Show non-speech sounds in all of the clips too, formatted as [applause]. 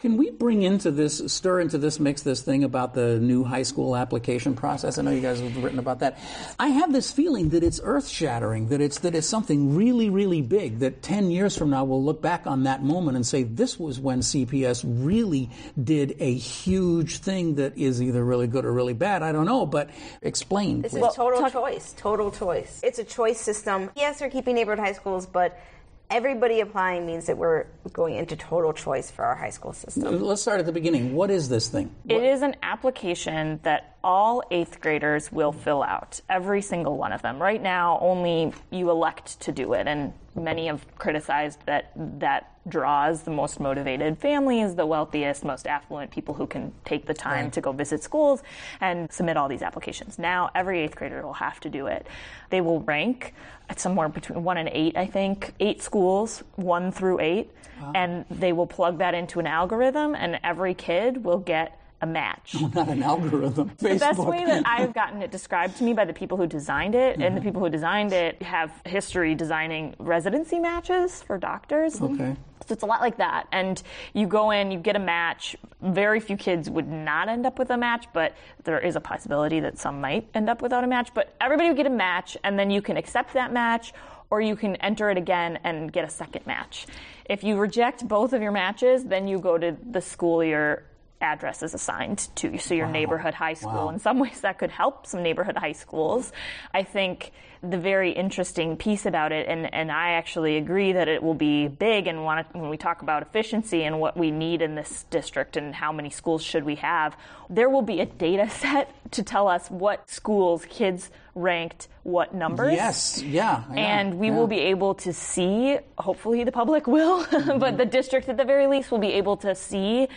Can we bring into this, stir into this mix, this thing about the new high school application process? I know you guys have written about that. I have this feeling that it's earth shattering, that it's, that it's something really, really big, that 10 years from now we'll look back on that moment and say, this was when CPS really did a huge thing that is either really good or really bad. I don't know, but explain. This please. is total choice. Total choice. It's a choice system. Yes, they're keeping neighborhood high schools, but everybody applying means that we're going into total choice for our high school system. Let's start at the beginning. What is this thing? It is an application that all eighth graders will fill out, every single one of them. Right now, only you elect to do it, and many have criticized that that draws the most motivated families, the wealthiest, most affluent people who can take the time Right. to go visit schools and submit all these applications. Now, every eighth grader will have to do it. They will rank at somewhere between one and eight, I think, eight schools, one through eight, and they will plug that into an algorithm, and every kid will get a match. [laughs] Not an algorithm. The best way that I've gotten it described to me by the people who designed it, and Mm-hmm. the people who designed it have history designing residency matches for doctors. Okay. So it's a lot like that. And you go in, you get a match. Very few kids would not end up with a match, but there is a possibility that some might end up without a match. But everybody would get a match, and then you can accept that match or you can enter it again and get a second match. If you reject both of your matches, then you go to the school your address is assigned to, so your neighborhood high school. Wow. In some ways, that could help some neighborhood high schools. I think the very interesting piece about it, and, and I actually agree that it will be big. And want when we talk about efficiency and what we need in this district and how many schools should we have, there will be a data set to tell us what schools kids ranked what numbers. Yes, yeah. yeah, And we yeah. will be able to see, hopefully the public [laughs] will, mm-hmm. but the district at the very least will be able to see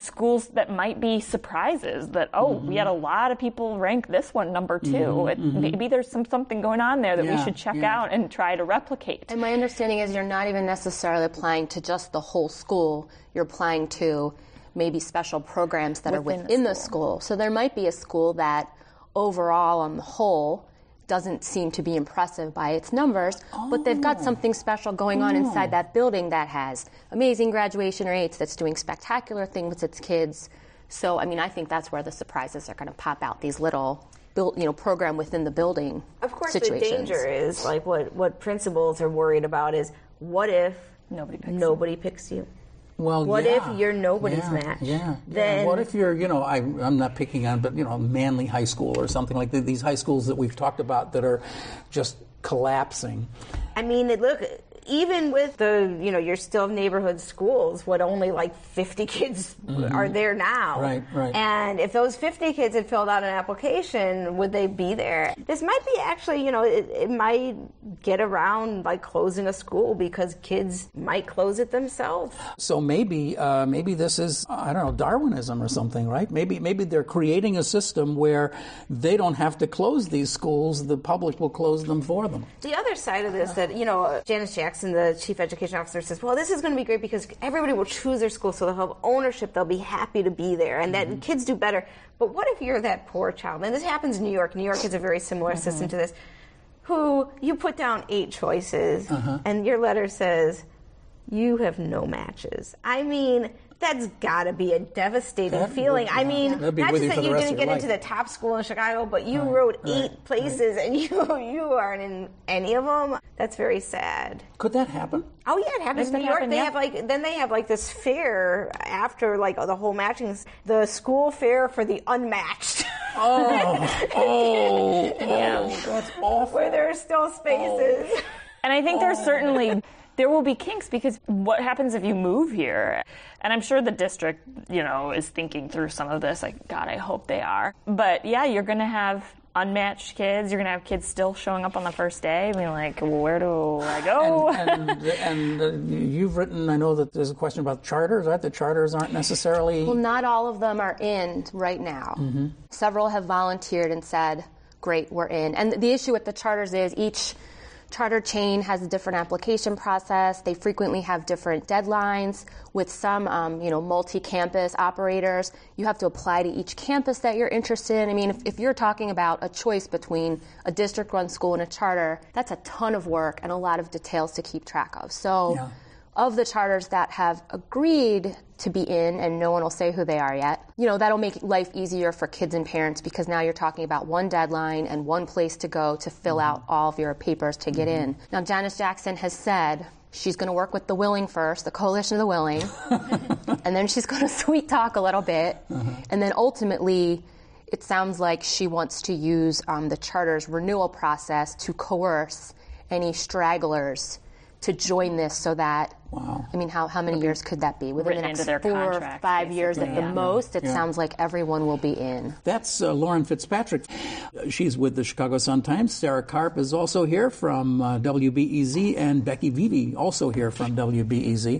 schools that might be surprises that, oh, we had mm-hmm. a Mm-hmm. lot of people rank this one number 2 mm-hmm. It, maybe there's some something going on there that we should check yeah. out and try to replicate. And my understanding is you're not even necessarily applying to just the whole school. You're applying to maybe special programs that are Within the within the school. school. So there might be a school that overall on the whole doesn't seem to be impressive by its numbers, but they've got oh. something special going on inside oh. that building that has amazing graduation rates, that's doing spectacular things with its kids. So, I mean, I think that's where the surprises are going to pop out. These little, build, you know, program within the building. Of course, situations. the danger is like what what principals are worried about is what if Nobody picks you. nobody picks you? Well, What yeah. if you're nobody's yeah, match? Yeah. Then- what if you're, you know, I, I'm not picking on, but you know, Manley High School or something like that. These high schools that we've talked about that are just collapsing. I mean, look, even with the, you know, your still neighborhood schools, what only like 50 kids are there now. Mm-hmm. Right, right. And if those 50 kids had filled out an application, would they be there? This might be actually, you know, it, it might get around like closing a school because kids might close it themselves. So maybe, uh, maybe this is, I don't know, Darwinism or something, right? Maybe, maybe they're creating a system where they don't have to close these schools; the public will close them for them. The other side of this that, you know, Janice Jackson, the chief education officer, says, well, this is going to be great because everybody will choose their school, so they'll have ownership, they'll be happy to be there, and that mm-hmm. kids do better. But what if you're that poor child? And this happens in New York. New York has a very similar mm-hmm. system to this. Who you put down eight choices, uh-huh. and your letter says, you have no matches. I mean, that's got to be a devastating That feeling. would- I mean, that'd not just that you didn't get your into the top school in Chicago, but you Right, wrote right, eight places and you [laughs] you aren't in any of them. That's very sad. Could that happen? Oh yeah, it happens in New York. happen, They yeah. have like then they have like this fair after like the whole matchings, the school fair for the unmatched, Oh, oh, [laughs] oh, that's awful. where there are still spaces. Oh. And I think there's certainly there will be kinks because what happens if you move here? And I'm sure the district, you know, is thinking through some of this. Like, God, I hope they are. But yeah, you're going to have unmatched kids. You're going to have kids still showing up on the first day, being like, well, "Where do I go?" [laughs] and and uh, you've written. I know that there's a question about charters, right? The charters aren't necessarily. Well, not all of them are in right now. Mm-hmm. Several have volunteered and said, great, we're in. And the issue with the charters is each charter chain has a different application process. They frequently have different deadlines. With some, um, you know, multi-campus operators, you have to apply to each campus that you're interested in. I mean, if, if you're talking about a choice between a district-run school and a charter, that's a ton of work and a lot of details to keep track of. So Yeah. Of the charters that have agreed to be in, and no one will say who they are yet, you know, that'll make life easier for kids and parents because now you're talking about one deadline and one place to go to fill out mm-hmm. all of your papers to get in. Mm-hmm. Now, Janice Jackson has said she's going to work with the willing first, the coalition of the willing, [laughs] and then she's going [laughs] to sweet talk a little bit, mm-hmm. and then ultimately, it sounds like she wants to use um, the charter's renewal process to coerce any stragglers to join this so that Wow. I mean how, how many years could that be within Written the next into their four or contracts, five years at basically, the yeah. most it Yeah. sounds like everyone will be in That's uh, Lauren Fitzpatrick. She's with the Chicago Sun-Times. Sarah Karp is also here from uh, WBEZ, and Becky Vevea also here from WBEZ.